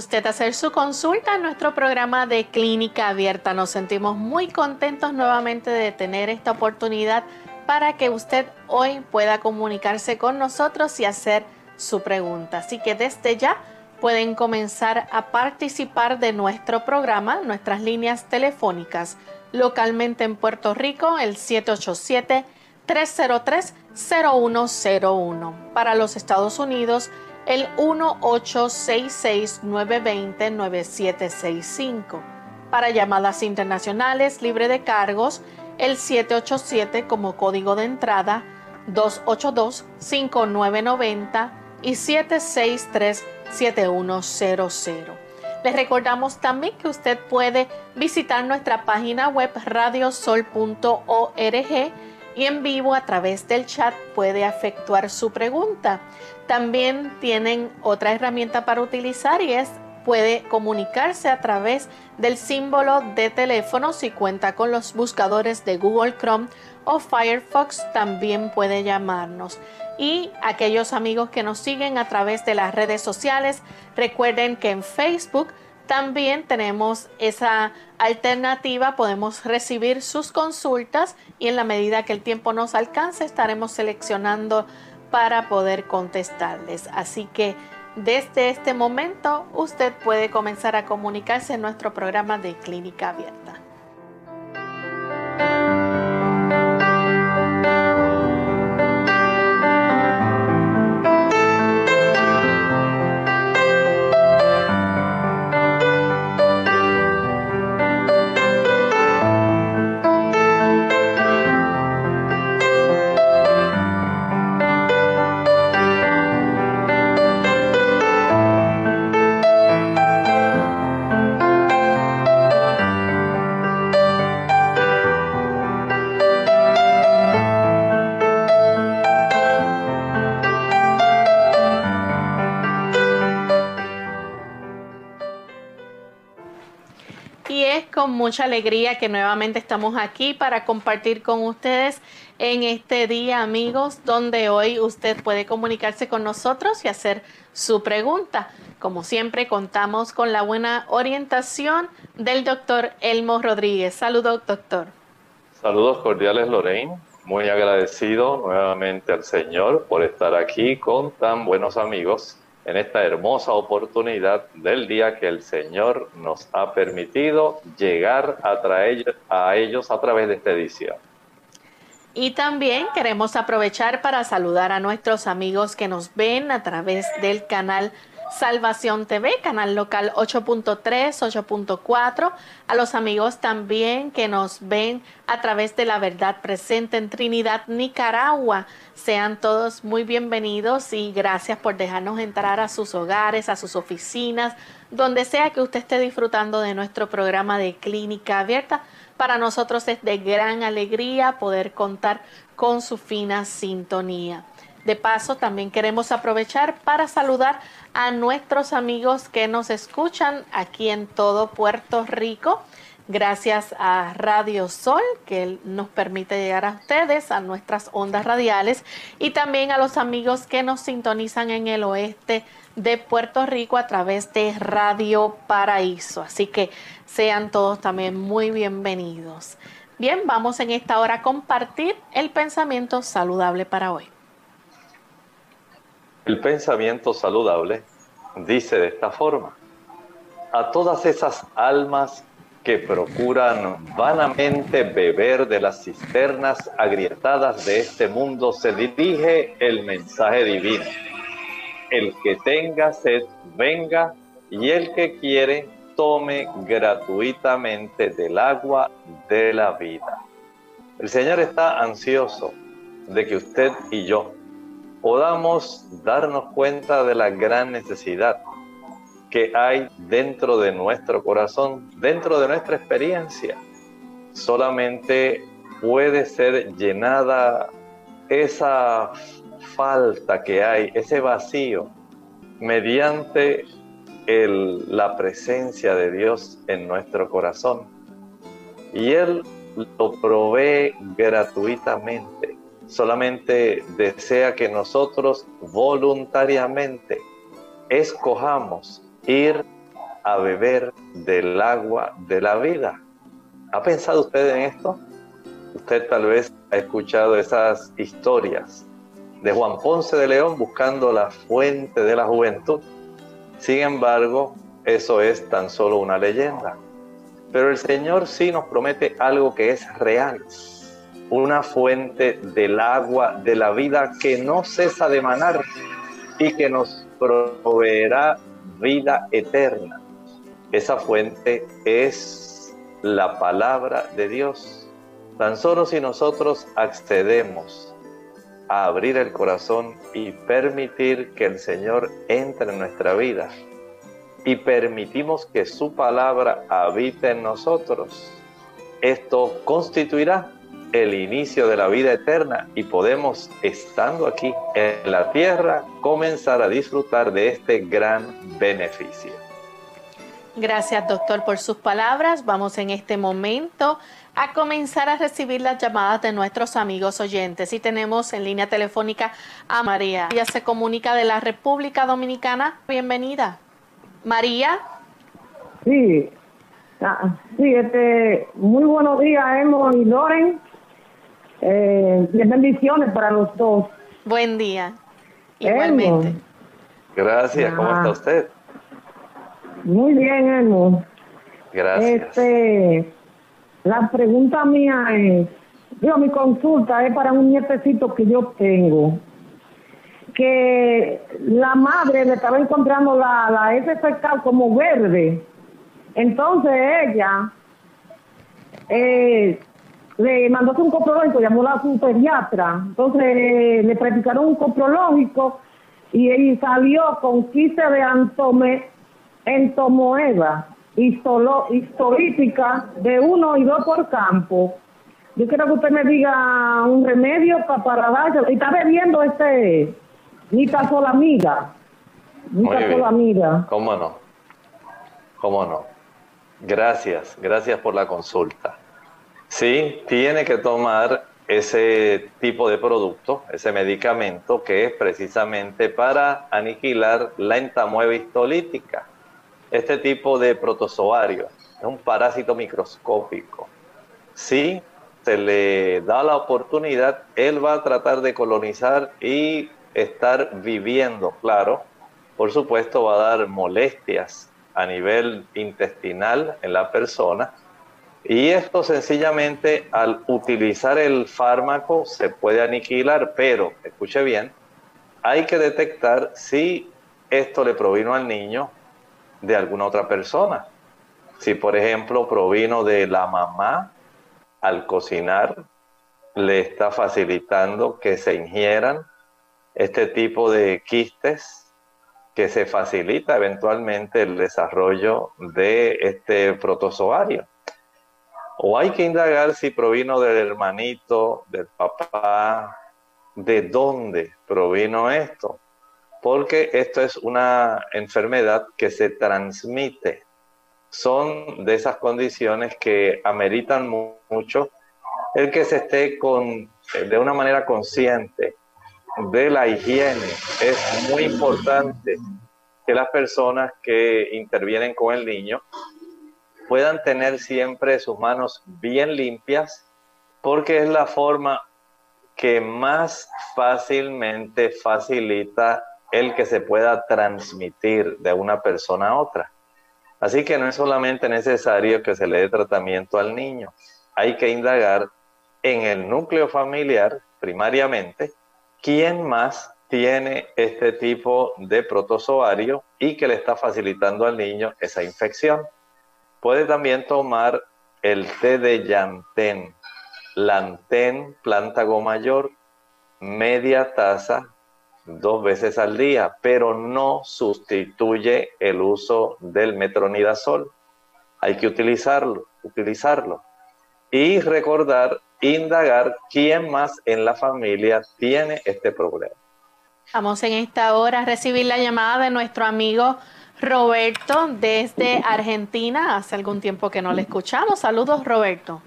Usted hacer su consulta en nuestro programa de clínica abierta. Nos sentimos muy contentos nuevamente de tener esta oportunidad para que usted hoy pueda comunicarse con nosotros y hacer su pregunta. Así que desde ya pueden comenzar a participar de nuestro programa, nuestras líneas telefónicas localmente en Puerto Rico, el 787 303 0101. Para los Estados Unidos, el 1-866-920-9765. Para llamadas internacionales libre de cargos, el 787 como código de entrada, 282-5990 y 763-7100. Les recordamos también que usted puede visitar nuestra página web radiosol.org y en vivo a través del chat puede efectuar su pregunta. También tienen otra herramienta para utilizar y es puede comunicarse a través del símbolo de teléfono si cuenta con los buscadores de Google Chrome o Firefox también puede llamarnos. Y aquellos amigos que nos siguen a través de las redes sociales, recuerden que en Facebook también tenemos esa alternativa, podemos recibir sus consultas y en la medida que el tiempo nos alcance estaremos seleccionando para poder contestarles. Así que desde este momento usted puede comenzar a comunicarse en nuestro programa de clínica abierta. Mucha alegría que nuevamente estamos aquí para compartir con ustedes en este día, amigos, donde hoy usted puede comunicarse con nosotros y hacer su pregunta. Como siempre, contamos con la buena orientación del doctor Elmo Rodríguez. Saludos, doctor. Saludos cordiales, Lorraine. Muy agradecido nuevamente al Señor por estar aquí con tan buenos amigos en esta hermosa oportunidad del día que el Señor nos ha permitido llegar a, traer, a ellos a través de esta edición. Y también queremos aprovechar para saludar a nuestros amigos que nos ven a través del canal Salvación TV, canal local 8.3, 8.4, a los amigos también que nos ven a través de la verdad presente en Trinidad, Nicaragua. Sean todos muy bienvenidos y gracias por dejarnos entrar a sus hogares, a sus oficinas, donde sea que usted esté disfrutando de nuestro programa de clínica abierta. Para nosotros es de gran alegría poder contar con su fina sintonía. De paso, también queremos aprovechar para saludar a nuestros amigos que nos escuchan aquí en todo Puerto Rico. Gracias a Radio Sol, que nos permite llegar a ustedes, a nuestras ondas radiales, y también a los amigos que nos sintonizan en el oeste de Puerto Rico a través de Radio Paraíso. Así que sean todos también muy bienvenidos. Bien, vamos en esta hora a compartir el pensamiento saludable para hoy. El pensamiento saludable dice de esta forma, a todas esas almas que procuran vanamente beber de las cisternas agrietadas de este mundo, se dirige el mensaje divino. El que tenga sed, venga, y el que quiere, tome gratuitamente del agua de la vida. El Señor está ansioso de que usted y yo podamos darnos cuenta de la gran necesidad que hay dentro de nuestro corazón, dentro de nuestra experiencia. Solamente puede ser llenada esa falta que hay, ese vacío, mediante la presencia de Dios en nuestro corazón. Y Él lo provee gratuitamente. Solamente desea que nosotros voluntariamente escojamos ir a beber del agua de la vida. ¿Ha pensado usted en esto? Usted tal vez ha escuchado esas historias de Juan Ponce de León buscando la fuente de la juventud. Sin embargo, eso es tan solo una leyenda. Pero el Señor sí nos promete algo que es real. Una fuente del agua de la vida que no cesa de manar y que nos proveerá vida eterna. Esa fuente es la palabra de Dios. Tan solo si nosotros accedemos a abrir el corazón y permitir que el Señor entre en nuestra vida y permitimos que su palabra habite en nosotros, esto constituirá el inicio de la vida eterna y podemos, estando aquí en la tierra, comenzar a disfrutar de este gran beneficio. Gracias, doctor, por sus palabras. Vamos en este momento a comenzar a recibir las llamadas de nuestros amigos oyentes. Y tenemos en línea telefónica a María. Ella se comunica de la República Dominicana. Bienvenida. María. Sí, ah, sí, este, muy buenos días, Emo y Loren. Eh, bendiciones para los dos. Buen día. Igualmente. Gracias. ¿Cómo está usted? Muy bien, Elmo. Gracias. Este, la pregunta mía es, yo mi consulta es para un nietecito que yo tengo, que la madre le estaba encontrando la, la FFK como verde. Entonces ella eh, le mandó un coprológico, llamó a su pediatra, entonces le practicaron un coprológico y él salió con 15 de antome, entomoeba histolítica de uno y dos por campo. Yo quiero que usted me diga un remedio para, para darse. Y está bebiendo este nitazolamida. Nitazolamida. ¿Cómo no? ¿Cómo no? Gracias, gracias por la consulta. Sí, tiene que tomar ese tipo de producto, ese medicamento que es precisamente para aniquilar la entamueva histolítica. Este tipo de protozoario es un parásito microscópico. Si se le da la oportunidad, él va a tratar de colonizar y estar viviendo, claro. Por supuesto, va a dar molestias a nivel intestinal en la persona, y esto sencillamente al utilizar el fármaco se puede aniquilar, pero, escuche bien, hay que detectar si esto le provino al niño de alguna otra persona. Si, por ejemplo, provino de la mamá al cocinar, le está facilitando que se ingieran este tipo de quistes que se facilita eventualmente el desarrollo de este protozoario. O hay que indagar si provino del hermanito, del papá, de dónde provino esto. Porque esto es una enfermedad que se transmite. Son de esas condiciones que ameritan mucho el que se esté con, de una manera consciente de la higiene. Es muy importante que las personas que intervienen con el niño puedan tener siempre sus manos bien limpias porque es la forma que más fácilmente facilita el que se pueda transmitir de una persona a otra. Así que no es solamente necesario que se le dé tratamiento al niño, hay que indagar en el núcleo familiar primariamente quién más tiene este tipo de protozoario y que le está facilitando al niño esa infección. Puede también tomar el té de llantén, lantén, plántago mayor, media taza dos veces al día, pero no sustituye el uso del metronidazol. Hay que utilizarlo, utilizarlo. Y recordar, indagar quién más en la familia tiene este problema. Vamos en esta hora a recibir la llamada de nuestro amigo Roberto desde Argentina. Hace algún tiempo que no le escuchamos. Saludos, Roberto.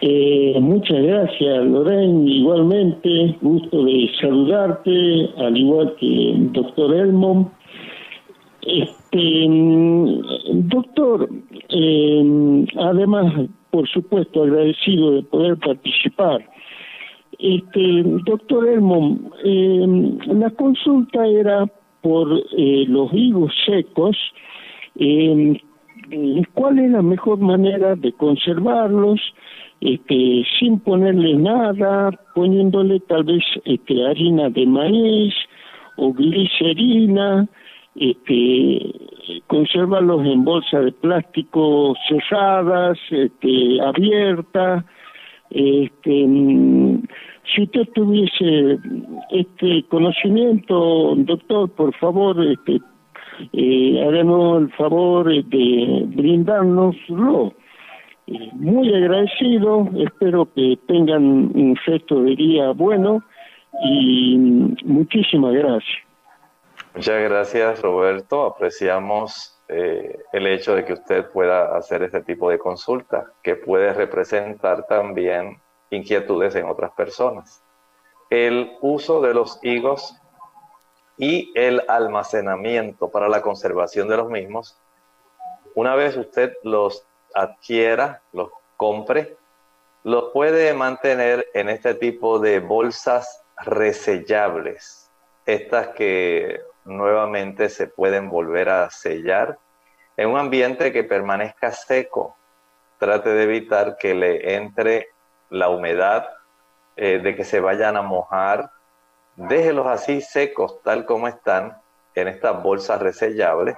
Eh, muchas gracias, Lorraine. Igualmente, gusto de saludarte, al igual que el doctor Elmo. Este, doctor, eh, además, por supuesto, agradecido de poder participar. Este, doctor Elmo, eh, la consulta era por los higos secos. ¿Cuál es la mejor manera de conservarlos? este, sin ponerle nada, poniéndole tal vez este, harina de maíz o glicerina, este, conservarlos en bolsas de plástico cerradas, este, abiertas. Este, si usted tuviese este conocimiento, doctor, por favor, este, eh, el favor de brindárnoslo muy agradecido, espero que tengan un resto de día bueno y muchísimas gracias. Muchas gracias Roberto, apreciamos eh, el hecho de que usted pueda hacer este tipo de consulta, que puede representar también inquietudes en otras personas. El uso de los higos y el almacenamiento para la conservación de los mismos, una vez usted los adquiera, los compre, los puede mantener en este tipo de bolsas resellables, estas que nuevamente se pueden volver a sellar en un ambiente que permanezca seco. Trate de evitar que le entre la humedad, eh, de que se vayan a mojar. Déjelos así secos, tal como están, en estas bolsas resellables.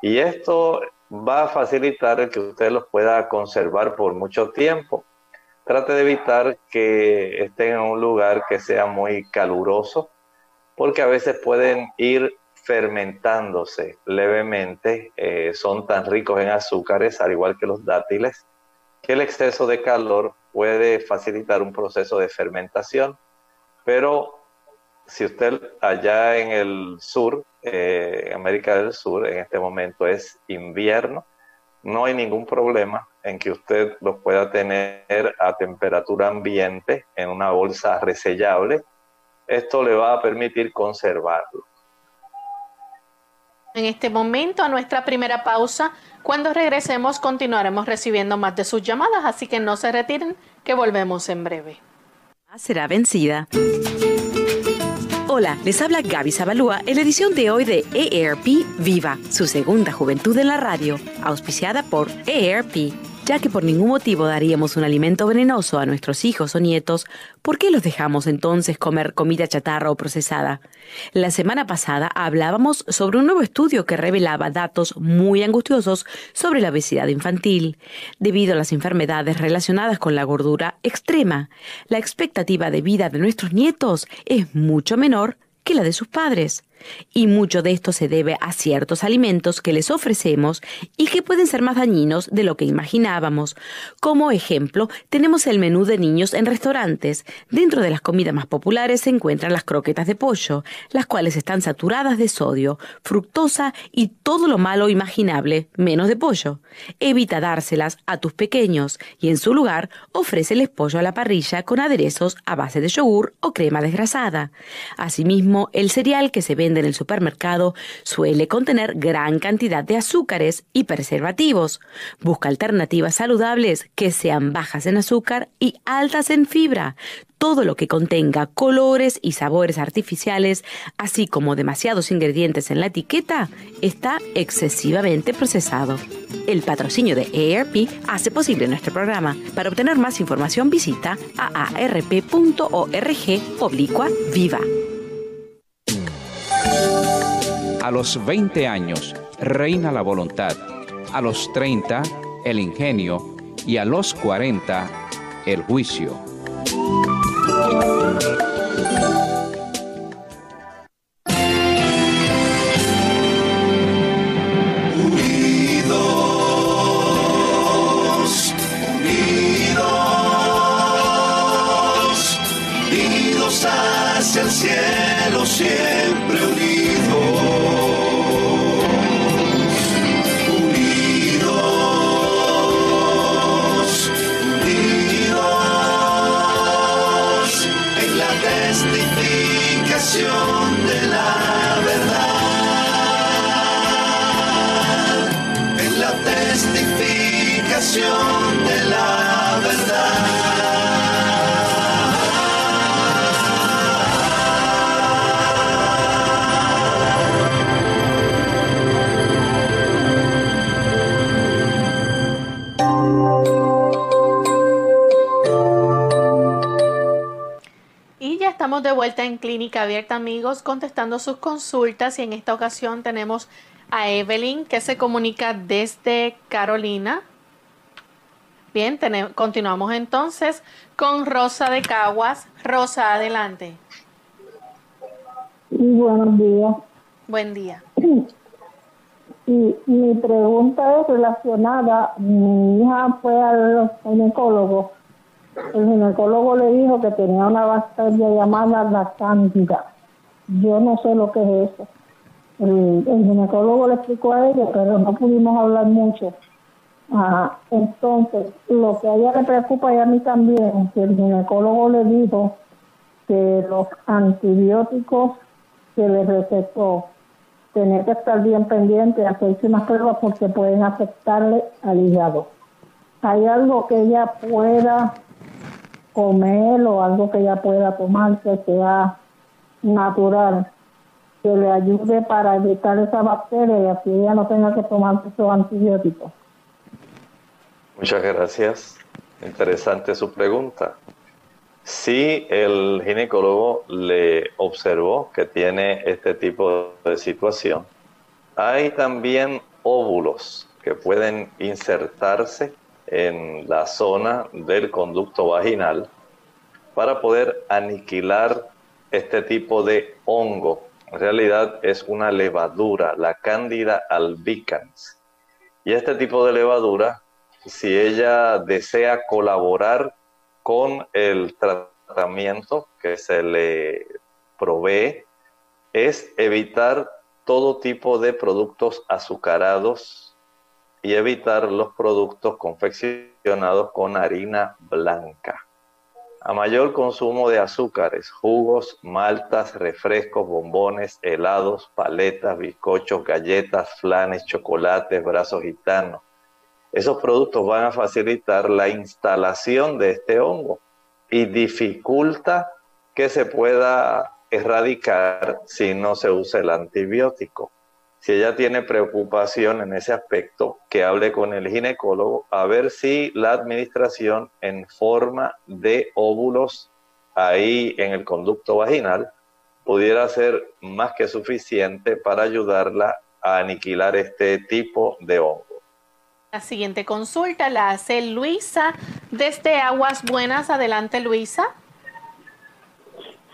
Y esto va a facilitar el que usted los pueda conservar por mucho tiempo. Trate de evitar que estén en un lugar que sea muy caluroso, porque a veces pueden ir fermentándose levemente. Eh, son tan ricos en azúcares, al igual que los dátiles, que el exceso de calor puede facilitar un proceso de fermentación. Pero si usted allá en el sur eh, América del Sur en este momento es invierno, no hay ningún problema en que usted los pueda tener a temperatura ambiente en una bolsa resellable. Esto le va a permitir conservarlo. En este momento, a nuestra primera pausa, cuando regresemos continuaremos recibiendo más de sus llamadas, así que no se retiren, que volvemos en breve. Será vencida. Hola, les habla Gaby Zabalúa en la edición de hoy de EARP Viva, su segunda juventud en la radio, auspiciada por EARP. Ya que por ningún motivo daríamos un alimento venenoso a nuestros hijos o nietos, ¿por qué los dejamos entonces comer comida chatarra o procesada? La semana pasada hablábamos sobre un nuevo estudio que revelaba datos muy angustiosos sobre la obesidad infantil. Debido a las enfermedades relacionadas con la gordura extrema, la expectativa de vida de nuestros nietos es mucho menor que la de sus padres y mucho de esto se debe a ciertos alimentos que les ofrecemos y que pueden ser más dañinos de lo que imaginábamos. Como ejemplo, tenemos el menú de niños en restaurantes. Dentro de las comidas más populares se encuentran las croquetas de pollo, las cuales están saturadas de sodio, fructosa y todo lo malo imaginable, menos de pollo. Evita dárselas a tus pequeños y en su lugar ofréceles pollo a la parrilla con aderezos a base de yogur o crema desgrasada. Asimismo, el cereal que se vende en el supermercado suele contener gran cantidad de azúcares y preservativos. Busca alternativas saludables que sean bajas en azúcar y altas en fibra todo lo que contenga colores y sabores artificiales, así como demasiados ingredientes en la etiqueta, está excesivamente procesado. El patrocinio de AARP hace posible nuestro programa. Para obtener más información visita aarp.org oblicua viva. A los 20 años reina la voluntad, a los 30 el ingenio y a los 40 el juicio. Hacia el cielo, siempre unidos. Unidos, unidos en la testificación de la verdad, en la testificación de la estamos de vuelta en Clínica Abierta, amigos, contestando sus consultas. Y en esta ocasión tenemos a Evelyn, que se comunica desde Carolina. Bien, tene- continuamos entonces con Rosa de Caguas. Rosa, adelante. Y buenos días. Buen día. Y mi pregunta es relacionada, mi hija fue al ginecólogo, el ginecólogo le dijo que tenía una bacteria llamada la cándida. Yo no sé lo que es eso. El, ginecólogo le explicó a ella, pero no pudimos hablar mucho. Ah, entonces, lo que a ella le preocupa y a mí también, que el ginecólogo le dijo que los antibióticos que le recetó tener que estar bien pendiente, hacerse unas pruebas porque pueden afectarle al hígado. ¿Hay algo que ella pueda comer o algo que ella pueda tomar que sea natural, que le ayude para evitar esa bacteria y así ella no tenga que tomar esos antibióticos? Muchas gracias. Interesante su pregunta. Sí, el ginecólogo le observó que tiene este tipo de situación. Hay también óvulos que pueden insertarse en la zona del conducto vaginal para poder aniquilar este tipo de hongo. En realidad es una levadura, la Candida albicans. Y este tipo de levadura, si ella desea colaborar con el tratamiento que se le provee, es evitar todo tipo de productos azucarados y evitar los productos confeccionados con harina blanca. A mayor consumo de azúcares, jugos, maltas, refrescos, bombones, helados, paletas, bizcochos, galletas, flanes, chocolates, brazos gitanos. Esos productos van a facilitar la instalación de este hongo y dificulta que se pueda erradicar si no se usa el antibiótico. Si ella tiene preocupación en ese aspecto, que hable con el ginecólogo a ver si la administración en forma de óvulos ahí en el conducto vaginal pudiera ser más que suficiente para ayudarla a aniquilar este tipo de hongo. La siguiente consulta la hace Luisa desde Aguas Buenas. Adelante, Luisa.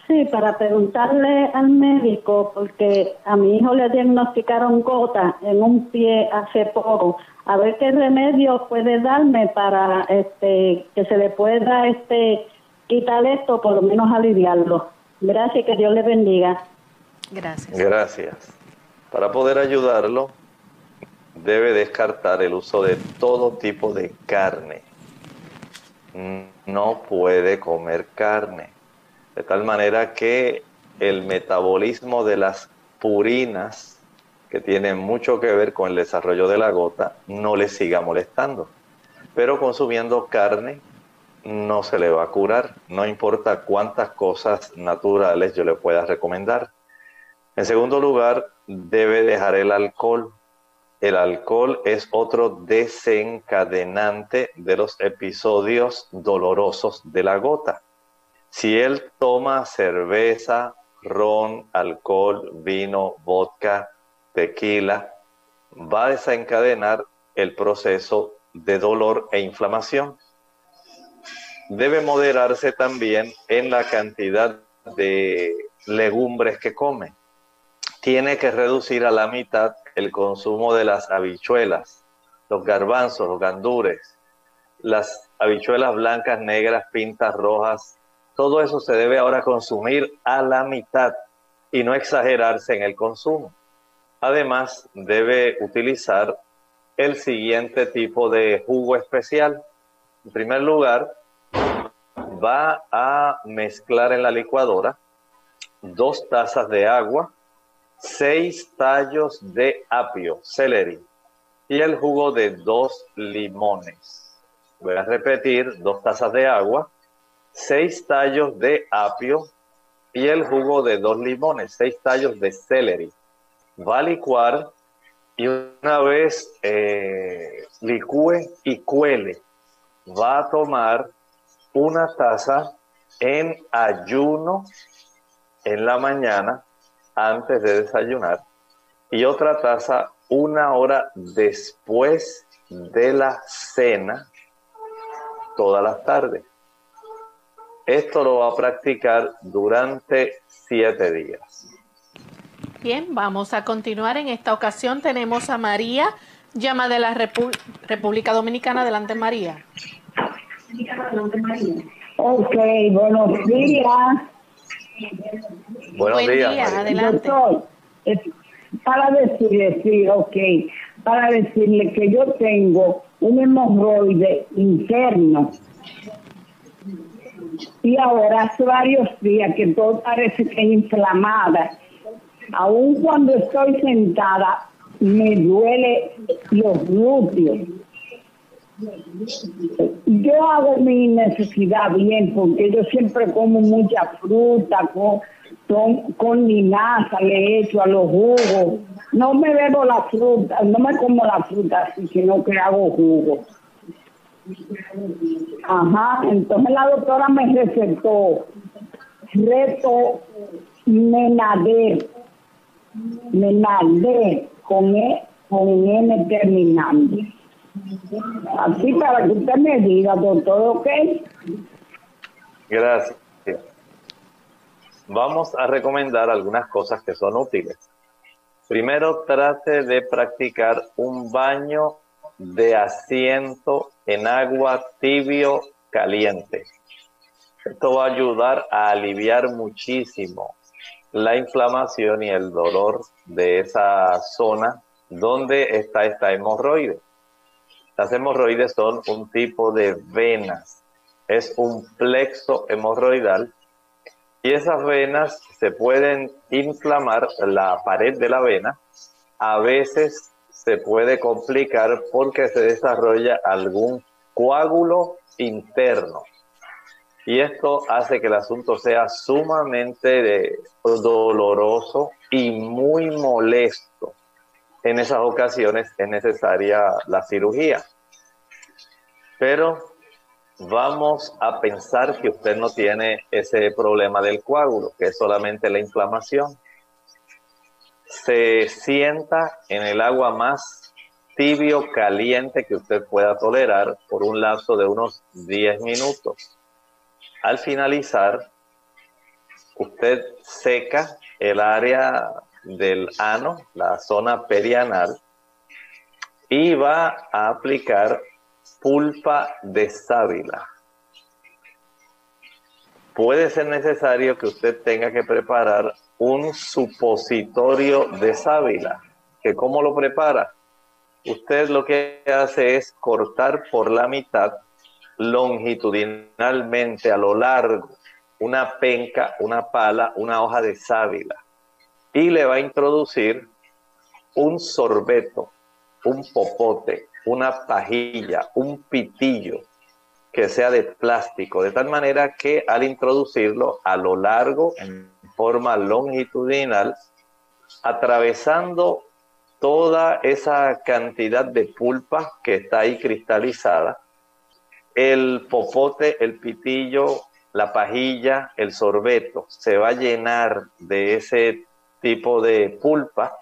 Sí, para preguntarle al médico, porque a mi hijo le diagnosticaron gota en un pie hace poco, a ver qué remedio puede darme para este que se le pueda este quitar esto, por lo menos aliviarlo. Gracias, que Dios le bendiga. Gracias. Gracias. Para poder ayudarlo, debe descartar el uso de todo tipo de carne. No puede comer carne. De tal manera que el metabolismo de las purinas que tienen mucho que ver con el desarrollo de la gota no le siga molestando. Pero consumiendo carne no se le va a curar, no importa cuántas cosas naturales yo le pueda recomendar. En segundo lugar, debe dejar el alcohol. El alcohol es otro desencadenante de los episodios dolorosos de la gota. Si él toma cerveza, ron, alcohol, vino, vodka, tequila, va a desencadenar el proceso de dolor e inflamación. Debe moderarse también en la cantidad de legumbres que come. Tiene que reducir a la mitad el consumo de las habichuelas, los garbanzos, los gandures, las habichuelas blancas, negras, pintas, rojas. Todo eso se debe ahora consumir a la mitad y no exagerarse en el consumo. Además, debe utilizar el siguiente tipo de jugo especial. En primer lugar, va a mezclar en la licuadora dos tazas de agua, seis tallos de apio, celery y el jugo de dos limones. Voy a repetir, dos tazas de agua, seis tallos de apio y el jugo de dos limones, seis tallos de celery. Va a licuar y una vez eh, licúe y cuele, va a tomar una taza en ayuno en la mañana antes de desayunar y otra taza una hora después de la cena todas las tardes. Esto lo va a practicar durante siete días. Bien, vamos a continuar. En esta ocasión tenemos a María, llama de la República Dominicana. Adelante, María. Ok, buenos días. Buenos Buen días. día, María. adelante. Doctor, para decirle, sí, ok, para decirle que yo tengo un hemorroide interno. Y ahora hace varios días que todo parece que es inflamada. Aún cuando estoy sentada, me duele los glúteos. Yo hago mi necesidad bien porque yo siempre como mucha fruta con, con, con linaza, le echo a los jugos. No me bebo la fruta, no me como la fruta así, sino que hago jugo. Ajá, entonces la doctora me recetó reto Menader, Menader, con, e, con N terminando. Así para que usted me diga, doctor, ¿ok? Gracias. Vamos a recomendar algunas cosas que son útiles. Primero, trate de practicar un baño de asiento en agua tibio caliente. Esto va a ayudar a aliviar muchísimo la inflamación y el dolor de esa zona donde está esta hemorroide. Las hemorroides son un tipo de venas, es un plexo hemorroidal y esas venas se pueden inflamar la pared de la vena, a veces se puede complicar porque se desarrolla algún coágulo interno. Y esto hace que el asunto sea sumamente doloroso y muy molesto. En esas ocasiones es necesaria la cirugía. Pero vamos a pensar que usted no tiene ese problema del coágulo, que es solamente la inflamación. Se sienta en el agua más tibio, caliente que usted pueda tolerar por un lapso de unos 10 minutos. Al finalizar, usted seca el área del ano, la zona perianal, y va a aplicar pulpa de sábila. Puede ser necesario que usted tenga que preparar un supositorio de sábila. ¿Que ¿Cómo lo prepara? Usted lo que hace es cortar por la mitad longitudinalmente a lo largo una penca, una pala, una hoja de sábila. y le va a introducir un sorbeto, un popote, una pajilla, un pitillo que sea de plástico, de tal manera que al introducirlo a lo largo, en forma longitudinal, atravesando toda esa cantidad de pulpa que está ahí cristalizada, el popote, el pitillo, la pajilla, el sorbeto, se va a llenar de ese tipo de pulpa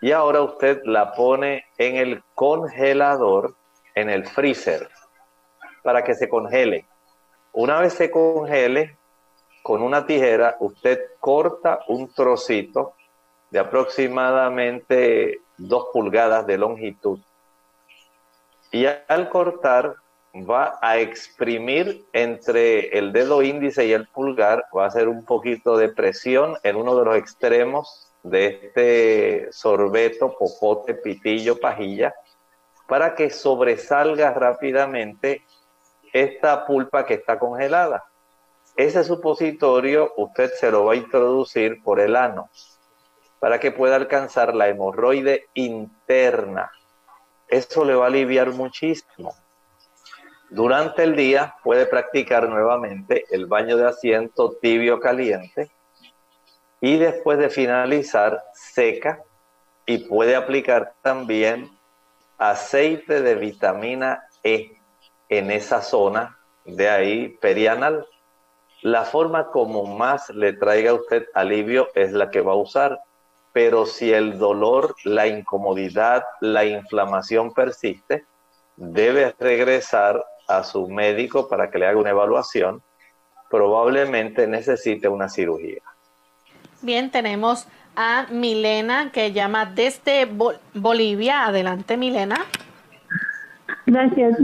y ahora usted la pone en el congelador, en el freezer, para que se congele. Una vez se congele, con una tijera usted corta un trocito de aproximadamente dos pulgadas de longitud. Y al cortar va a exprimir entre el dedo índice y el pulgar, va a hacer un poquito de presión en uno de los extremos de este sorbeto, popote, pitillo, pajilla, para que sobresalga rápidamente esta pulpa que está congelada. Ese supositorio usted se lo va a introducir por el ano para que pueda alcanzar la hemorroide interna. Eso le va a aliviar muchísimo. Durante el día puede practicar nuevamente el baño de asiento tibio caliente y después de finalizar seca y puede aplicar también aceite de vitamina E en esa zona de ahí perianal. La forma como más le traiga a usted alivio es la que va a usar, pero si el dolor, la incomodidad, la inflamación persiste, debe regresar a su médico para que le haga una evaluación, probablemente necesite una cirugía. Bien, tenemos a Milena que llama desde Bolivia. Adelante, Milena. Gracias,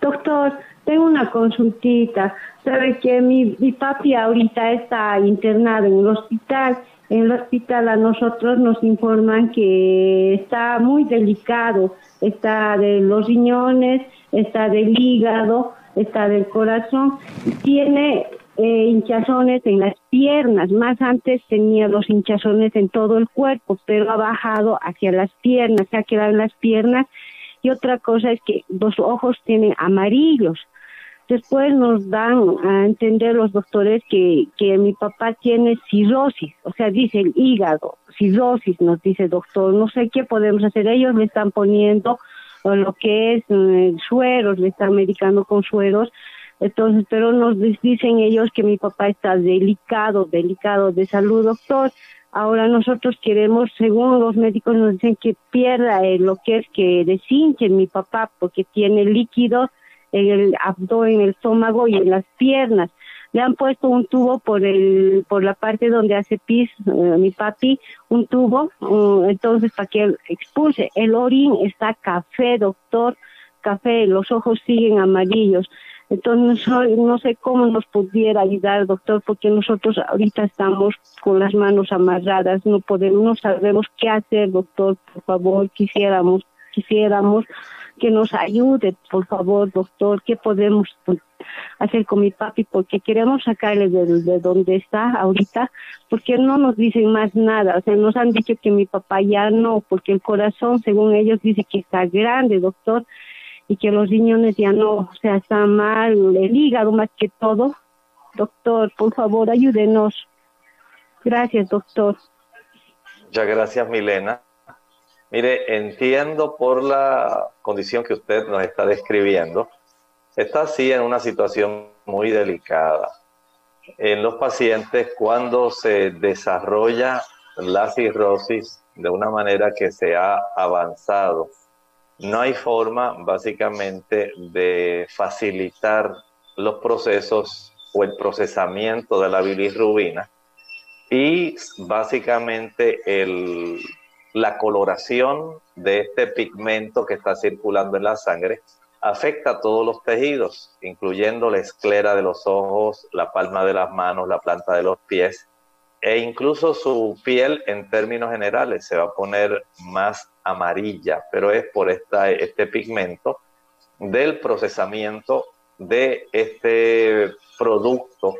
doctor. Tengo una consultita. Sabe que mi, mi papi ahorita está internado en un hospital. En el hospital a nosotros nos informan que está muy delicado. Está de los riñones, está del hígado, está del corazón. Tiene eh, hinchazones en las piernas. Más antes tenía los hinchazones en todo el cuerpo, pero ha bajado hacia las piernas, se ha quedado en las piernas. Y otra cosa es que los ojos tienen amarillos. Después nos dan a entender los doctores que, que mi papá tiene cirrosis, o sea, dice el hígado, cirrosis, nos dice el doctor. No sé qué podemos hacer. Ellos le están poniendo lo que es eh, sueros, le están medicando con sueros. Entonces, pero nos dicen ellos que mi papá está delicado, delicado de salud, doctor. Ahora nosotros queremos, según los médicos nos dicen que pierda eh, lo que es que deshinche mi papá porque tiene líquido en el abdomen, en el estómago y en las piernas. Le han puesto un tubo por el por la parte donde hace pis eh, mi papi un tubo uh, entonces para que expulse. El orín está café doctor café los ojos siguen amarillos entonces no, sé cómo nos pudiera ayudar doctor porque nosotros ahorita estamos con las manos amarradas no podemos no sabemos qué hacer doctor por favor quisiéramos quisiéramos que nos ayude, por favor, doctor, qué podemos hacer con mi papi, porque queremos sacarle de, donde está ahorita, porque no nos dicen más nada, o sea, nos han dicho que mi papá ya no, porque el corazón, según ellos, dice que está grande, doctor, y que los riñones ya no, o sea, está mal, el hígado más que todo. Doctor, por favor, ayúdenos. Gracias, doctor. Muchas gracias, Milena. Mire, entiendo por la condición que usted nos está describiendo, está así en una situación muy delicada. En los pacientes, cuando se desarrolla la cirrosis de una manera que se ha avanzado, no hay forma básicamente de facilitar los procesos o el procesamiento de la bilirrubina y básicamente la coloración de este pigmento que está circulando en la sangre afecta a todos los tejidos, incluyendo la esclera de los ojos, la palma de las manos, la planta de los pies e incluso su piel en términos generales se va a poner más amarilla, pero es por esta, este pigmento del procesamiento de este producto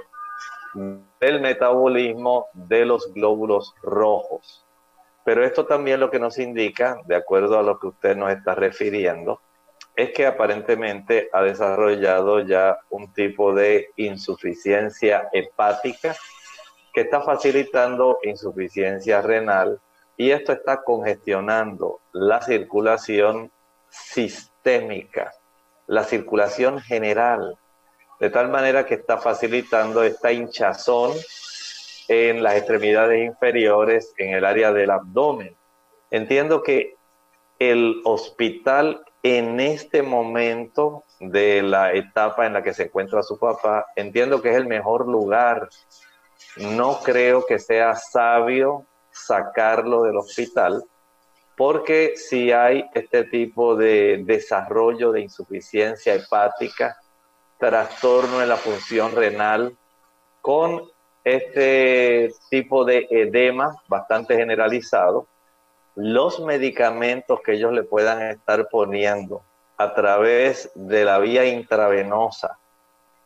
del metabolismo de los glóbulos rojos. Pero esto también lo que nos indica, de acuerdo a lo que usted nos está refiriendo, es que aparentemente ha desarrollado ya un tipo de insuficiencia hepática que está facilitando insuficiencia renal y esto está congestionando la circulación sistémica, la circulación general, de tal manera que está facilitando esta hinchazón en las extremidades inferiores, en el área del abdomen. Entiendo que el hospital en este momento de la etapa en la que se encuentra su papá, entiendo que es el mejor lugar. No creo que sea sabio sacarlo del hospital, porque si hay este tipo de desarrollo de insuficiencia hepática, trastorno en la función renal, con este tipo de edema bastante generalizado, los medicamentos que ellos le puedan estar poniendo a través de la vía intravenosa,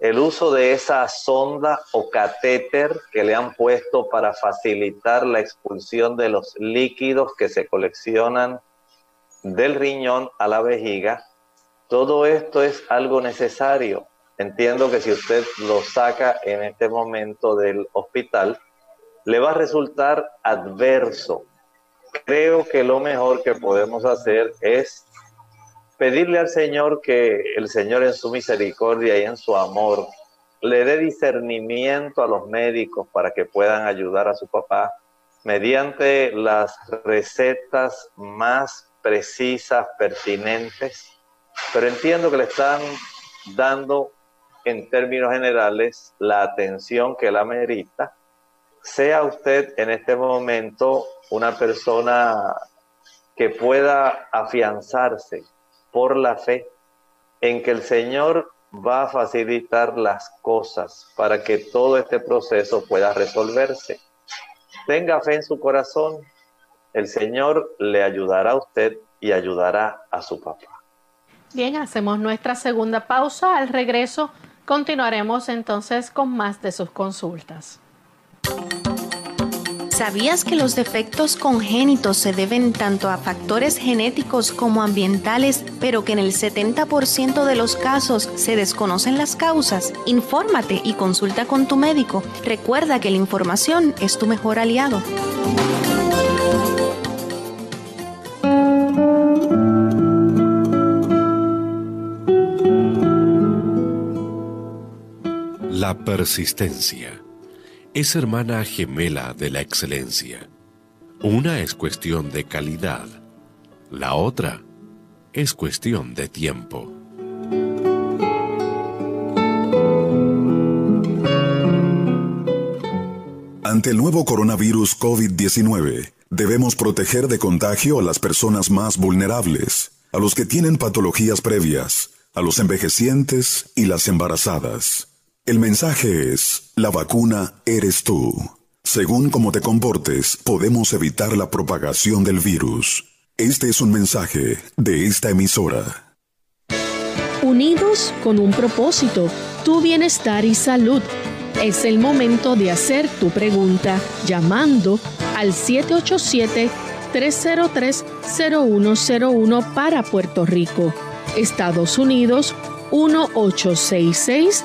el uso de esa sonda o catéter que le han puesto para facilitar la expulsión de los líquidos que se coleccionan del riñón a la vejiga, todo esto es algo necesario. Entiendo que si usted lo saca en este momento del hospital, le va a resultar adverso creo que lo mejor que podemos hacer es pedirle al Señor que el Señor en su misericordia y en su amor le dé discernimiento a los médicos para que puedan ayudar a su papá mediante las recetas más precisas, pertinentes, pero entiendo que le están dando en términos generales la atención que él amerita. Sea usted en este momento una persona que pueda afianzarse por la fe en que el Señor va a facilitar las cosas para que todo este proceso pueda resolverse. Tenga fe en su corazón, el Señor le ayudará a usted y ayudará a su papá. Bien, hacemos nuestra segunda pausa. Al regreso continuaremos entonces con más de sus consultas. ¿Sabías que los defectos congénitos se deben tanto a factores genéticos como ambientales, pero que en el 70% de los casos se desconocen las causas? Infórmate y consulta con tu médico. Recuerda que la información es tu mejor aliado. La persistencia es hermana gemela de la excelencia. Una es cuestión de calidad, la otra es cuestión de tiempo. Ante el nuevo coronavirus COVID-19, debemos proteger de contagio a las personas más vulnerables, a los que tienen patologías previas, a los envejecientes y las embarazadas. El mensaje es, la vacuna eres tú. Según cómo te comportes, podemos evitar la propagación del virus. Este es un mensaje de esta emisora. Unidos con un propósito, tu bienestar y salud. Es el momento de hacer tu pregunta llamando al 787-303-0101 para Puerto Rico, Estados Unidos 1866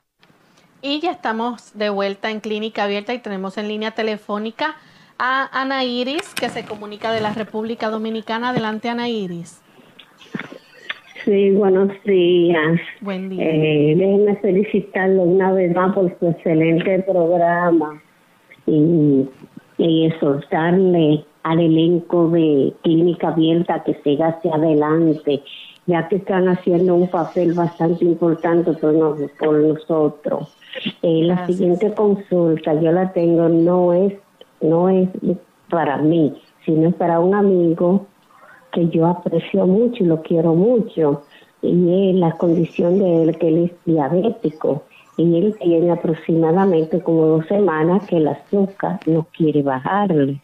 Y ya estamos de vuelta en Clínica Abierta y tenemos en línea telefónica a Ana Iris, que se comunica de la República Dominicana. Adelante, Ana Iris. Sí, buenos días. Buen día. Eh, déjenme felicitarlo una vez más por su excelente programa y, y exhortarle al elenco de Clínica Abierta que siga hacia adelante, ya que están haciendo un papel bastante importante por, por nosotros. Eh, la siguiente consulta, yo la tengo, no es, no es para mí, sino para un amigo que yo aprecio mucho y lo quiero mucho. Y es la condición de él, que él es diabético. Y él tiene aproximadamente como dos semanas que el azúcar no quiere bajarle.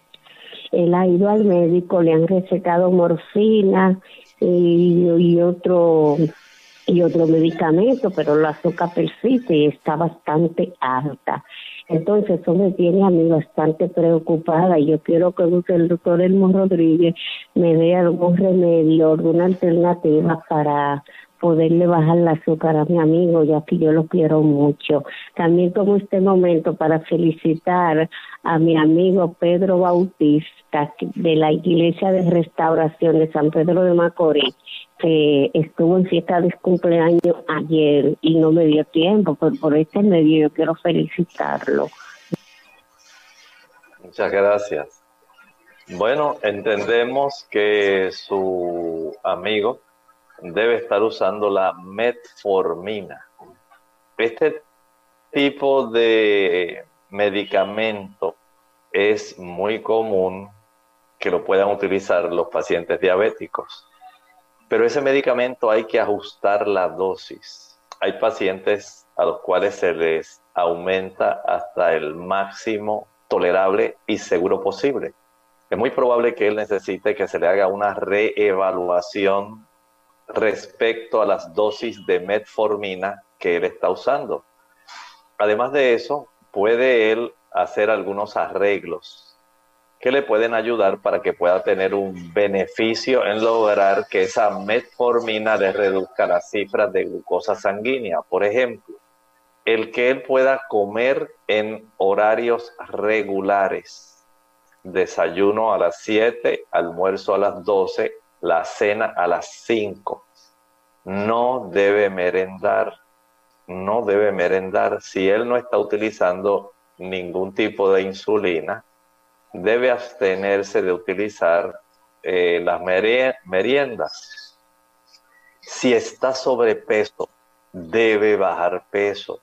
Él ha ido al médico, le han recetado morfina y, y otro y otro medicamento, pero la azúcar persiste y está bastante alta. Entonces eso me tiene a mí bastante preocupada y yo quiero que el doctor Elmo Rodríguez me dé algún remedio, alguna alternativa para poderle bajar el azúcar a mi amigo, ya que yo lo quiero mucho. También como este momento para felicitar a mi amigo Pedro Bautista de la Iglesia de Restauración de San Pedro de Macorís, que estuvo en fiesta de cumpleaños ayer y no me dio tiempo, pero por este medio yo quiero felicitarlo. Muchas gracias. Bueno, entendemos que su amigo debe estar usando la metformina. Este tipo de medicamento es muy común que lo puedan utilizar los pacientes diabéticos. Pero ese medicamento hay que ajustar la dosis. Hay pacientes a los cuales se les aumenta hasta el máximo tolerable y seguro posible. Es muy probable que él necesite que se le haga una reevaluación respecto a las dosis de metformina que él está usando. Además de eso, puede él hacer algunos arreglos que le pueden ayudar para que pueda tener un beneficio en lograr que esa metformina le reduzca las cifras de glucosa sanguínea. Por ejemplo, el que él pueda comer en horarios regulares. Desayuno a las 7, almuerzo a las 12, la cena a las 5. No debe merendar, no debe merendar. Si él no está utilizando ningún tipo de insulina, debe abstenerse de utilizar eh, las meriendas. Si está sobrepeso, debe bajar peso.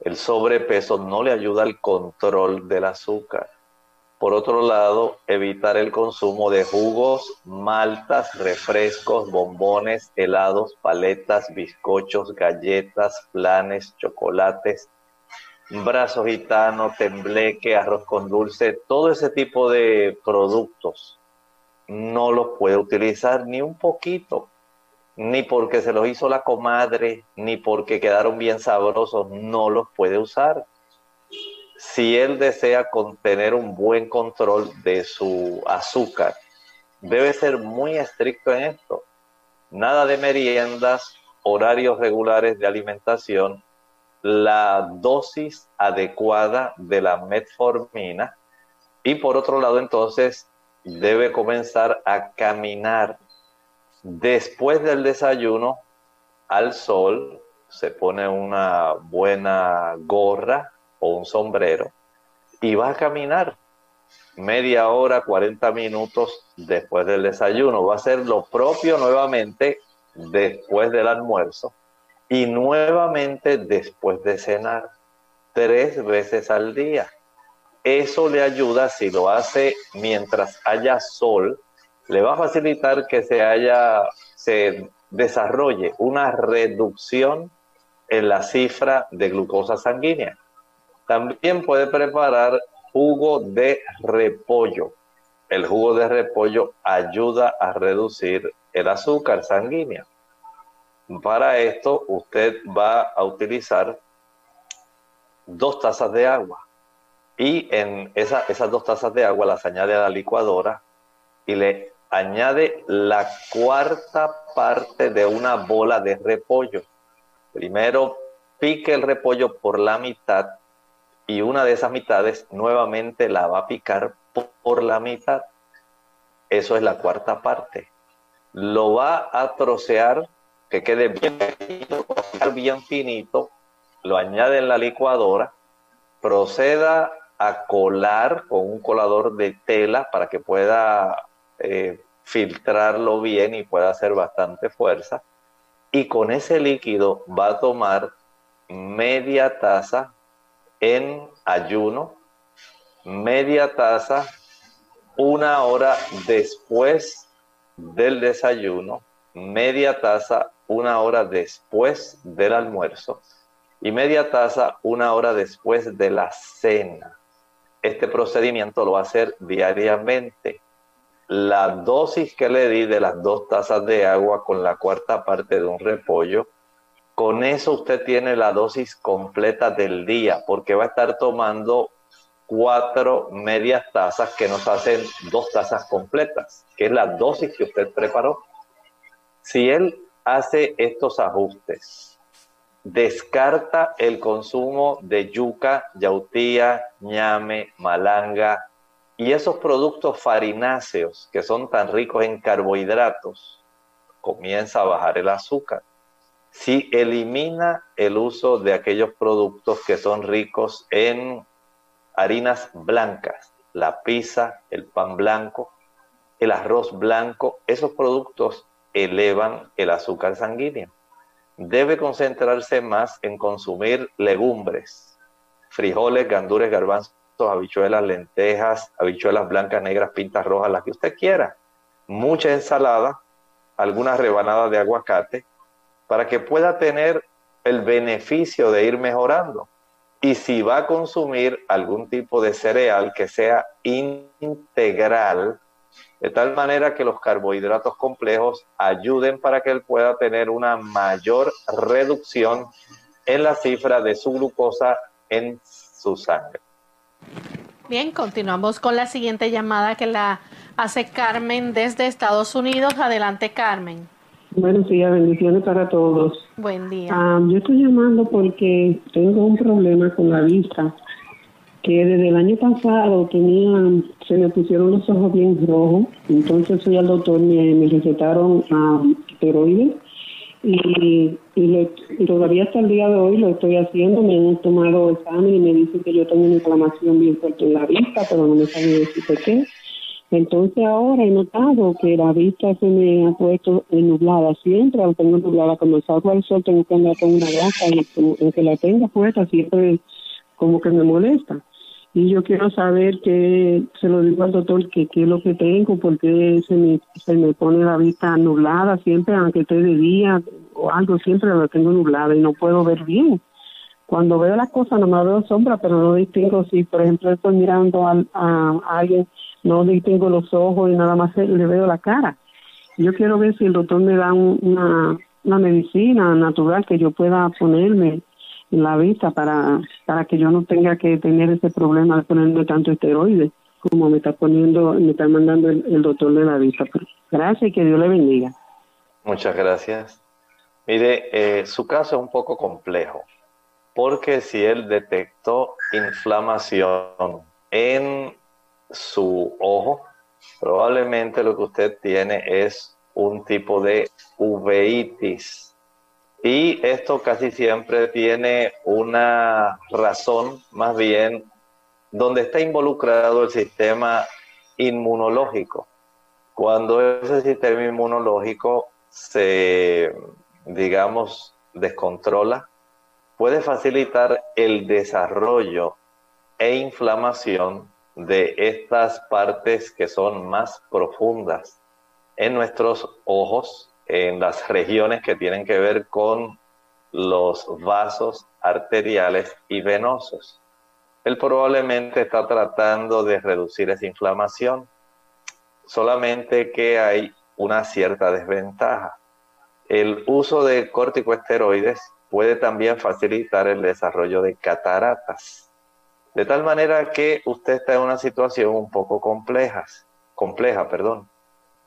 El sobrepeso no le ayuda al control del azúcar. Por otro lado, evitar el consumo de jugos, maltas, refrescos, bombones, helados, paletas, bizcochos, galletas, planes, chocolates, brazo gitano, tembleque, arroz con dulce, todo ese tipo de productos no los puede utilizar ni un poquito, ni porque se los hizo la comadre, ni porque quedaron bien sabrosos, no los puede usar si él desea tener un buen control de su azúcar, debe ser muy estricto en esto. Nada de meriendas, horarios regulares de alimentación, la dosis adecuada de la metformina. Y por otro lado entonces debe comenzar a caminar. Después del desayuno al sol, se pone una buena gorra o un sombrero y va a caminar media hora, 40 minutos después del desayuno. Va a hacer lo propio nuevamente después del almuerzo y nuevamente después de cenar, tres veces al día. Eso le ayuda si lo hace mientras haya sol, le va a facilitar que se haya, se desarrolle una reducción en la cifra de glucosa sanguínea. También puede preparar jugo de repollo. El jugo de repollo ayuda a reducir el azúcar sanguíneo. Para esto usted va a utilizar dos tazas de agua y en esas dos tazas de agua las añade a la licuadora y le añade la cuarta parte de una bola de repollo. Primero pique el repollo por la mitad y una de esas mitades nuevamente la va a picar por la mitad. Eso es la cuarta parte. Lo va a trocear, que quede bien finito, lo añade en la licuadora, proceda a colar con un colador de tela para que pueda eh, filtrarlo bien y pueda hacer bastante fuerza. Y con ese líquido va a tomar media taza en ayuno, media taza una hora después del desayuno, media taza una hora después del almuerzo y media taza una hora después de la cena. Este procedimiento lo va a hacer diariamente. La dosis que le di de las dos tazas de agua con la cuarta parte de un repollo, con eso usted tiene la dosis completa del día, porque va a estar tomando cuatro medias tazas que nos hacen dos tazas completas, que es la dosis que usted preparó. Si él hace estos ajustes, descarta el consumo de yuca, yautía, ñame, malanga y esos productos farináceos que son tan ricos en carbohidratos, comienza a bajar el azúcar. Si elimina el uso de aquellos productos que son ricos en harinas blancas, la pizza, el pan blanco, el arroz blanco, esos productos elevan el azúcar sanguíneo. Debe concentrarse más en consumir legumbres, frijoles, gandules, garbanzos, habichuelas, lentejas, habichuelas blancas, negras, pintas rojas, las que usted quiera. Mucha ensalada, algunas rebanadas de aguacate, para que pueda tener el beneficio de ir mejorando. Y si va a consumir algún tipo de cereal que sea integral, de tal manera que los carbohidratos complejos ayuden para que él pueda tener una mayor reducción en la cifra de su glucosa en su sangre. Bien, continuamos con la siguiente llamada que la hace Carmen desde Estados Unidos. Adelante, Carmen. Buenos días, bendiciones para todos. Buen día. Ah, yo estoy llamando porque tengo un problema con la vista, que desde el año pasado tenía, se me pusieron los ojos bien rojos, entonces fui al doctor, me, me recetaron uh, y, y, todavía hasta el día de hoy lo estoy haciendo, me han tomado examen y me dicen que yo tengo una inflamación bien fuerte en la vista, pero no me saben decir por qué. Entonces ahora he notado que la vista se me ha puesto nublada siempre, la tengo nublada cuando salgo al sol tengo que andar con una gasa y aunque la tenga puesta siempre como que me molesta. Y yo quiero saber que, se lo digo al doctor, que qué es lo que tengo, porque se me, se me pone la vista nublada siempre, aunque esté de día o algo, siempre la tengo nublada y no puedo ver bien. Cuando veo las cosas no me veo sombra, pero no distingo si, por ejemplo, estoy mirando a, a alguien no distingo los ojos y nada más le veo la cara. Yo quiero ver si el doctor me da una, una medicina natural que yo pueda ponerme la vista para, para que yo no tenga que tener ese problema de ponerme tanto esteroides como me está poniendo, me está mandando el, doctor de la vista. Gracias y que Dios le bendiga. Muchas gracias. Mire, eh, su caso es un poco complejo, porque si él detectó inflamación en su ojo, probablemente lo que usted tiene es un tipo de uveitis. Y esto casi siempre tiene una razón, más bien, donde está involucrado el sistema inmunológico. Cuando ese sistema inmunológico se, digamos, descontrola, puede facilitar el desarrollo e inflamación de estas partes que son más profundas en nuestros ojos, en las regiones que tienen que ver con los vasos arteriales y venosos. Él probablemente está tratando de reducir esa inflamación, solamente que hay una cierta desventaja. El uso de corticosteroides puede también facilitar el desarrollo de cataratas de tal manera que usted está en una situación un poco compleja, compleja, perdón.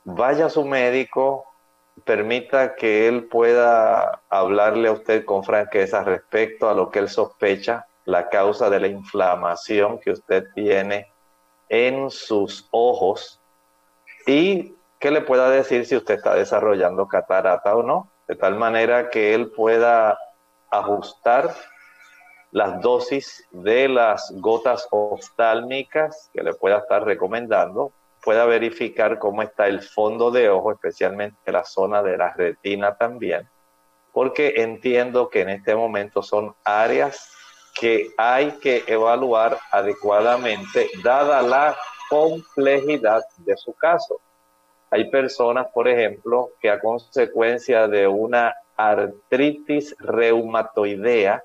Vaya a su médico, permita que él pueda hablarle a usted con franqueza respecto a lo que él sospecha, la causa de la inflamación que usted tiene en sus ojos y que le pueda decir si usted está desarrollando catarata o no, de tal manera que él pueda ajustar las dosis de las gotas oftálmicas que le pueda estar recomendando, pueda verificar cómo está el fondo de ojo, especialmente la zona de la retina también, porque entiendo que en este momento son áreas que hay que evaluar adecuadamente, dada la complejidad de su caso. Hay personas, por ejemplo, que a consecuencia de una artritis reumatoidea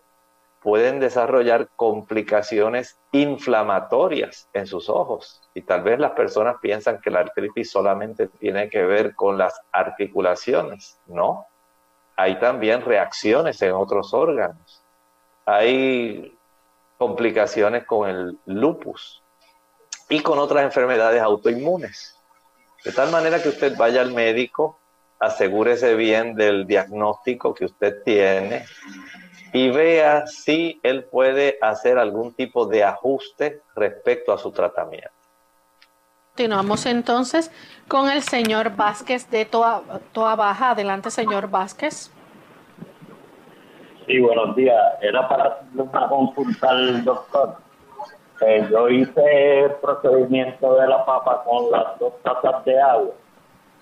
pueden desarrollar complicaciones inflamatorias en sus ojos. Y tal vez las personas piensan que la artritis solamente tiene que ver con las articulaciones. No, hay también reacciones en otros órganos. Hay complicaciones con el lupus y con otras enfermedades autoinmunes. De tal manera que usted vaya al médico, asegúrese bien del diagnóstico que usted tiene y vea si él puede hacer algún tipo de ajuste respecto a su tratamiento. Continuamos entonces con el señor Vázquez de Toa, Toa Baja. Adelante, señor Vázquez. Sí, buenos días. Era para hacerle una consulta al doctor. Eh, yo hice el procedimiento de la papa con las dos tazas de agua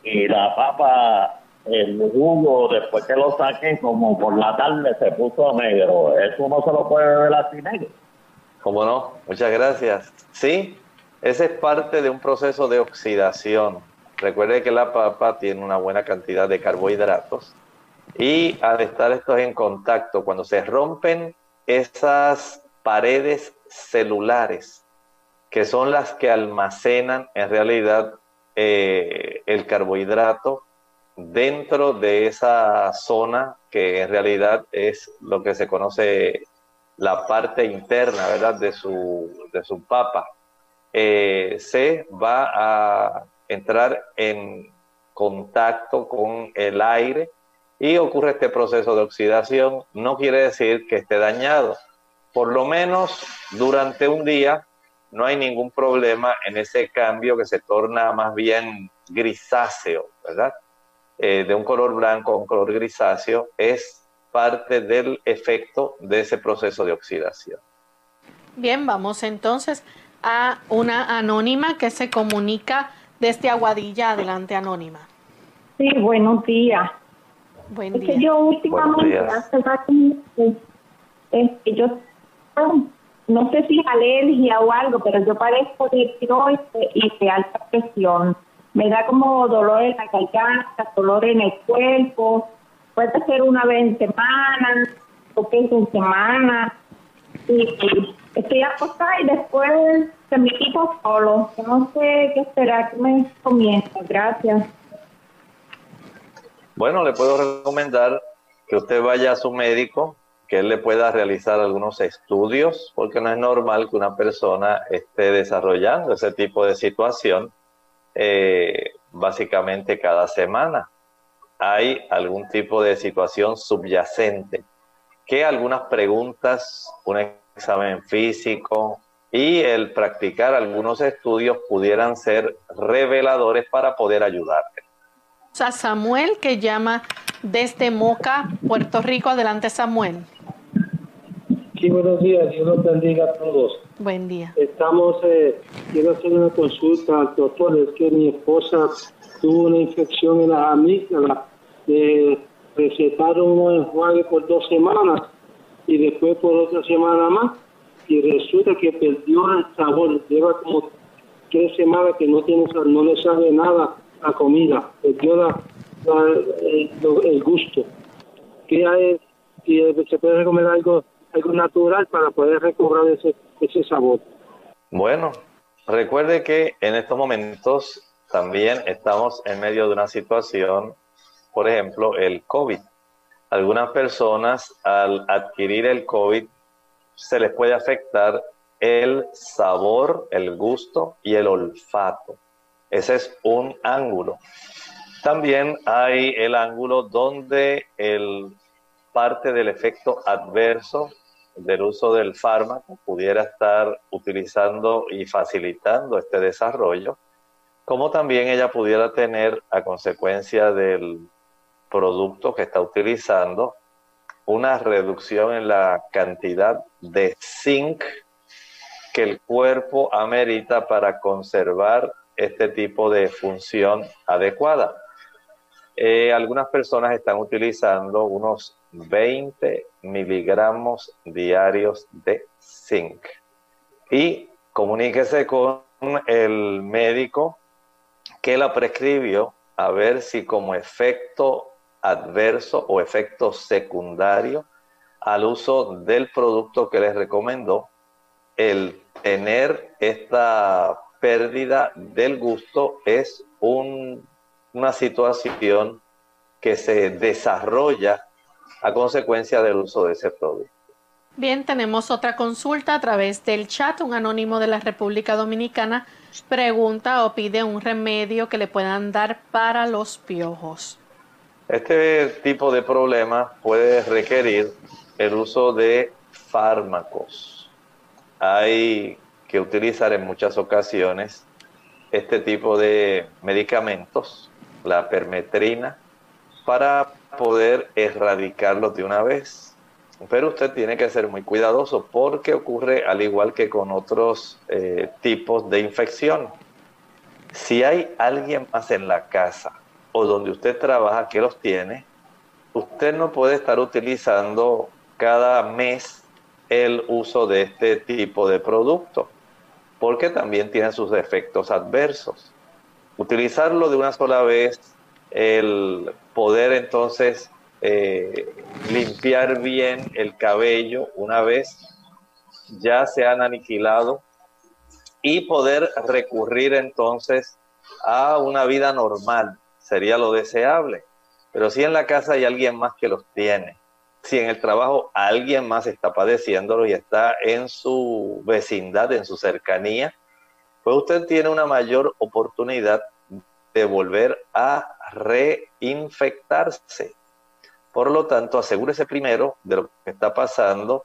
y la papa, el jugo, después que lo saqué, como por la tarde se puso negro. ¿Eso no se lo puede ver así negro? ¿Cómo no? Muchas gracias. Sí, ese es parte de un proceso de oxidación. Recuerde que la papa tiene una buena cantidad de carbohidratos y al estar estos en contacto, cuando se rompen esas paredes celulares, que son las que almacenan en realidad eh, el carbohidrato dentro de esa zona que en realidad es lo que se conoce la parte interna, ¿verdad? De su, de su papa. Eh, se va a entrar en contacto con el aire y ocurre este proceso de oxidación, no quiere decir que esté dañado. Por lo menos durante un día no hay ningún problema en ese cambio que se torna más bien grisáceo, ¿verdad? Eh, de un color blanco a un color grisáceo es parte del efecto de ese proceso de oxidación. Bien, vamos entonces a una anónima que se comunica desde Aguadilla. Adelante, anónima. Sí, buenos días. Buen Es día. que yo últimamente, Buenos días. hace rato, este, yo no sé si es alergia o algo, pero yo padezco de tiroides y de alta presión. Me da como dolor en la garganta, dolor en el cuerpo. Puede ser una vez en semana, o que en semana. Y, y estoy acostada y después se me quita solo. No sé qué esperar, que me comienza. Gracias. Bueno, le puedo recomendar que usted vaya a su médico, que él le pueda realizar algunos estudios, porque no es normal que una persona esté desarrollando ese tipo de situación eh, básicamente cada semana. Hay algún tipo de situación subyacente que algunas preguntas, un examen físico y el practicar algunos estudios pudieran ser reveladores para poder ayudarle. A Samuel que llama desde Moca, Puerto Rico. Adelante, Samuel. Sí, buenos días, Dios los bendiga a todos. Buen día. Estamos, eh, quiero hacer una consulta al doctor, es que mi esposa tuvo una infección en la amígdala, le recetaron un enjuague por dos semanas y después por otra semana más y resulta que perdió el sabor, lleva como tres semanas que no tiene no le sabe nada a comida, perdió la, la- el, el gusto. ¿Qué hay? Si se puede recomendar algo, algo natural para poder recobrar ese, ese sabor. Bueno, recuerde que en estos momentos también estamos en medio de una situación, por ejemplo, el COVID. Algunas personas al adquirir el COVID se les puede afectar el sabor, el gusto y el olfato. Ese es un ángulo. También hay el ángulo donde el parte del efecto adverso del uso del fármaco pudiera estar utilizando y facilitando este desarrollo, como también ella pudiera tener a consecuencia del producto que está utilizando una reducción en la cantidad de zinc que el cuerpo amerita para conservar este tipo de función adecuada. Eh, algunas personas están utilizando unos 20 miligramos diarios de zinc. Y comuníquese con el médico que la prescribió a ver si como efecto adverso o efecto secundario al uso del producto que les recomendó, el tener esta pérdida del gusto es una situación que se desarrolla a consecuencia del uso de ese producto. Bien, tenemos otra consulta a través del chat. Un anónimo de la República Dominicana pregunta o pide un remedio que le puedan dar para los piojos. Este tipo de problema puede requerir el uso de fármacos. Hay que utilizar en muchas ocasiones este tipo de medicamentos, la permetrina, para poder erradicarlos de una vez pero usted tiene que ser muy cuidadoso porque ocurre al igual que con otros eh, tipos de infección. Si hay alguien más en la casa o donde usted trabaja que los tiene, usted no puede estar utilizando cada mes el uso de este tipo de producto porque también tiene sus efectos adversos. Utilizarlo de una sola vez, el poder entonces eh, limpiar bien el cabello una vez ya se han aniquilado y poder recurrir entonces a una vida normal sería lo deseable. Pero si en la casa hay alguien más que los tiene, si en el trabajo alguien más está padeciéndolo y está en su vecindad, en su cercanía, pues usted tiene una mayor oportunidad de volver a reinfectarse. Por lo tanto, asegúrese primero de lo que está pasando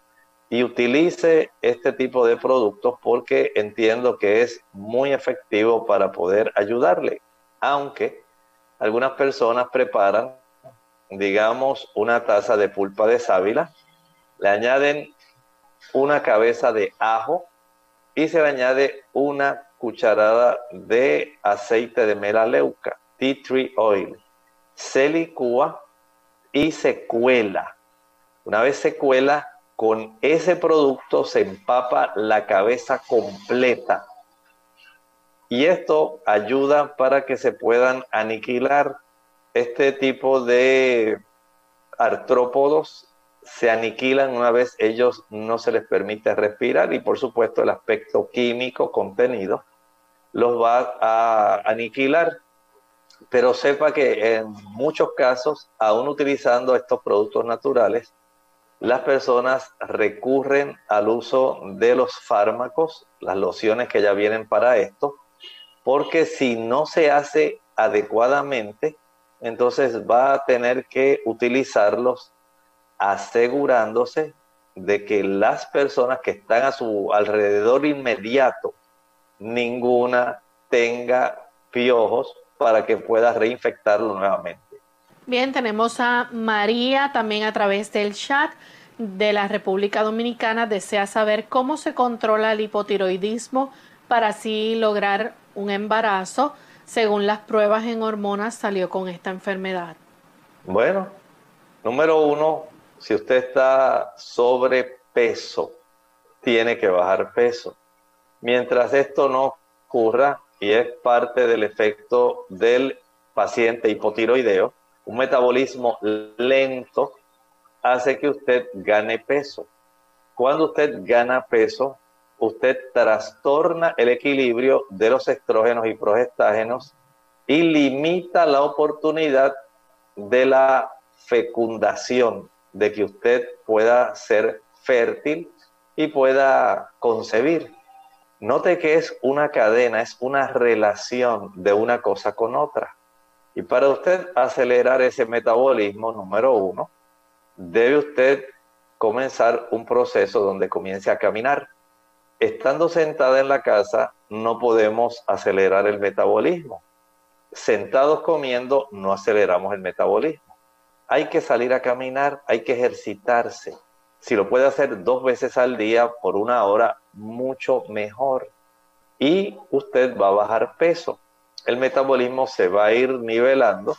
y utilice este tipo de productos porque entiendo que es muy efectivo para poder ayudarle. Aunque algunas personas preparan, digamos, una taza de pulpa de sábila, le añaden una cabeza de ajo y se le añade una cucharada de aceite de melaleuca, tea tree oil. Se licúa y se cuela. Una vez se cuela, con ese producto se empapa la cabeza completa. Y esto ayuda para que se puedan aniquilar este tipo de artrópodos se aniquilan una vez ellos no se les permite respirar y por supuesto el aspecto químico contenido los va a aniquilar. Pero sepa que en muchos casos, aún utilizando estos productos naturales, las personas recurren al uso de los fármacos, las lociones que ya vienen para esto, porque si no se hace adecuadamente, entonces va a tener que utilizarlos asegurándose de que las personas que están a su alrededor inmediato, ninguna tenga piojos para que pueda reinfectarlo nuevamente. Bien, tenemos a María también a través del chat de la República Dominicana. Desea saber cómo se controla el hipotiroidismo para así lograr un embarazo. Según las pruebas en hormonas, salió con esta enfermedad. Bueno, número uno, si usted está sobrepeso, tiene que bajar peso. Mientras esto no ocurra, y es parte del efecto del paciente hipotiroideo. Un metabolismo lento hace que usted gane peso. Cuando usted gana peso, usted trastorna el equilibrio de los estrógenos y progestágenos y limita la oportunidad de la fecundación, de que usted pueda ser fértil y pueda concebir. Note que es una cadena, es una relación de una cosa con otra. Y para usted acelerar ese metabolismo, número uno, debe usted comenzar un proceso donde comience a caminar. Estando sentada en la casa, no podemos acelerar el metabolismo. Sentados comiendo, no aceleramos el metabolismo. Hay que salir a caminar, hay que ejercitarse. Si lo puede hacer dos veces al día por una hora, mucho mejor. Y usted va a bajar peso. El metabolismo se va a ir nivelando,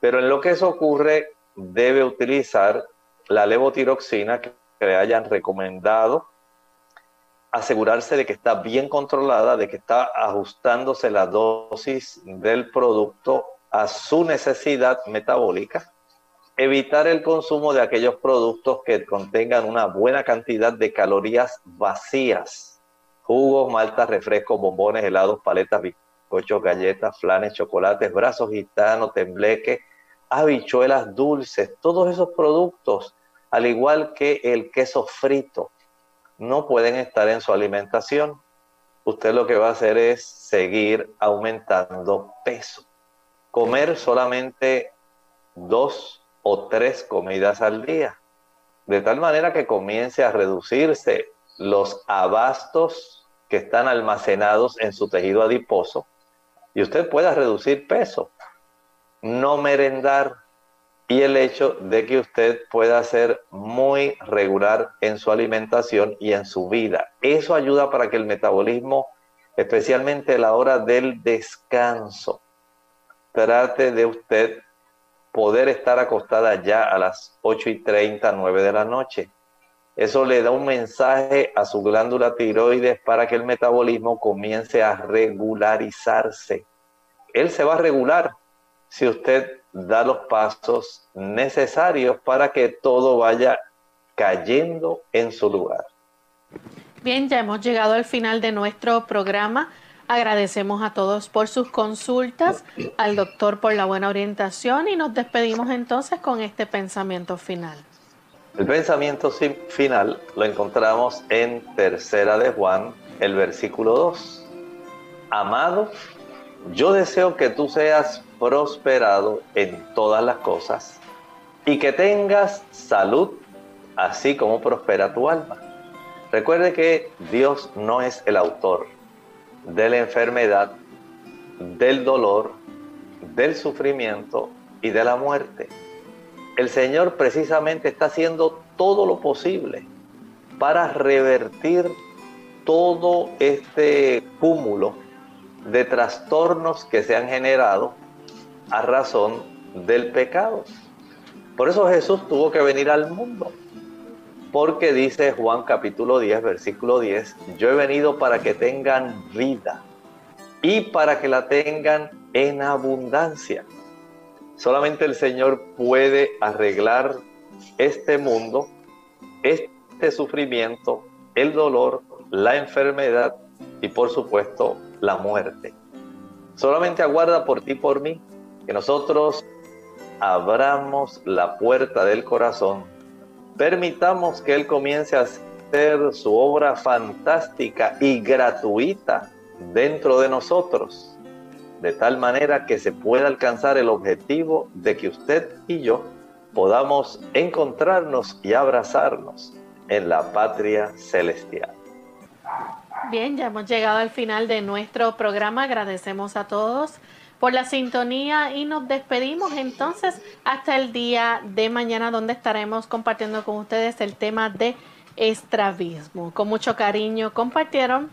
pero en lo que eso ocurre, debe utilizar la levotiroxina que le hayan recomendado asegurarse de que está bien controlada, de que está ajustándose la dosis del producto a su necesidad metabólica, evitar el consumo de aquellos productos que contengan una buena cantidad de calorías vacías, jugos, maltas, refrescos, bombones, helados, paletas, bizcochos, galletas, flanes, chocolates, brazos gitanos, tembleque, habichuelas dulces, todos esos productos, al igual que el queso frito, no pueden estar en su alimentación. Usted lo que va a hacer es seguir aumentando peso. Comer solamente dos o tres comidas al día, de tal manera que comience a reducirse los abastos que están almacenados en su tejido adiposo y usted pueda reducir peso. No merendar, y el hecho de que usted pueda ser muy regular en su alimentación y en su vida. Eso ayuda para que el metabolismo, especialmente la hora del descanso, trate de usted poder estar acostada ya a las 8 y 30, 9 de la noche. Eso le da un mensaje a su glándula tiroides para que el metabolismo comience a regularizarse. Él se va a regular si usted da los pasos necesarios para que todo vaya cayendo en su lugar. Bien, ya hemos llegado al final de nuestro programa. Agradecemos a todos por sus consultas, al doctor por la buena orientación y nos despedimos entonces con este pensamiento final. El pensamiento final lo encontramos en Tercera de Juan, el versículo 2. Amado, yo deseo que tú seas prosperado en todas las cosas y que tengas salud, así como prospera tu alma. Recuerde que Dios no es el autor de la enfermedad, del dolor, del sufrimiento y de la muerte. El Señor precisamente está haciendo todo lo posible para revertir todo este cúmulo de trastornos que se han generado a razón del pecado. Por eso Jesús tuvo que venir al mundo. Porque dice Juan capítulo 10, versículo 10, yo he venido para que tengan vida y para que la tengan en abundancia. Solamente el Señor puede arreglar este mundo, este sufrimiento, el dolor, la enfermedad y por supuesto la muerte. Solamente aguarda por ti, por mí, que nosotros abramos la puerta del corazón, permitamos que Él comience a hacer su obra fantástica y gratuita dentro de nosotros, de tal manera que se pueda alcanzar el objetivo de que usted y yo podamos encontrarnos y abrazarnos en la patria celestial. Bien, ya hemos llegado al final de nuestro programa. Agradecemos a todos por la sintonía y nos despedimos entonces hasta el día de mañana donde estaremos compartiendo con ustedes el tema de estrabismo. Con mucho cariño compartieron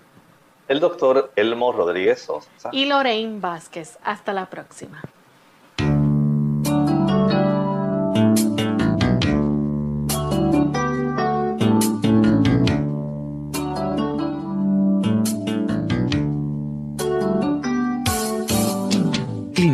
el doctor Elmo Rodríguez Sosa y Lorraine Vázquez. Hasta la próxima.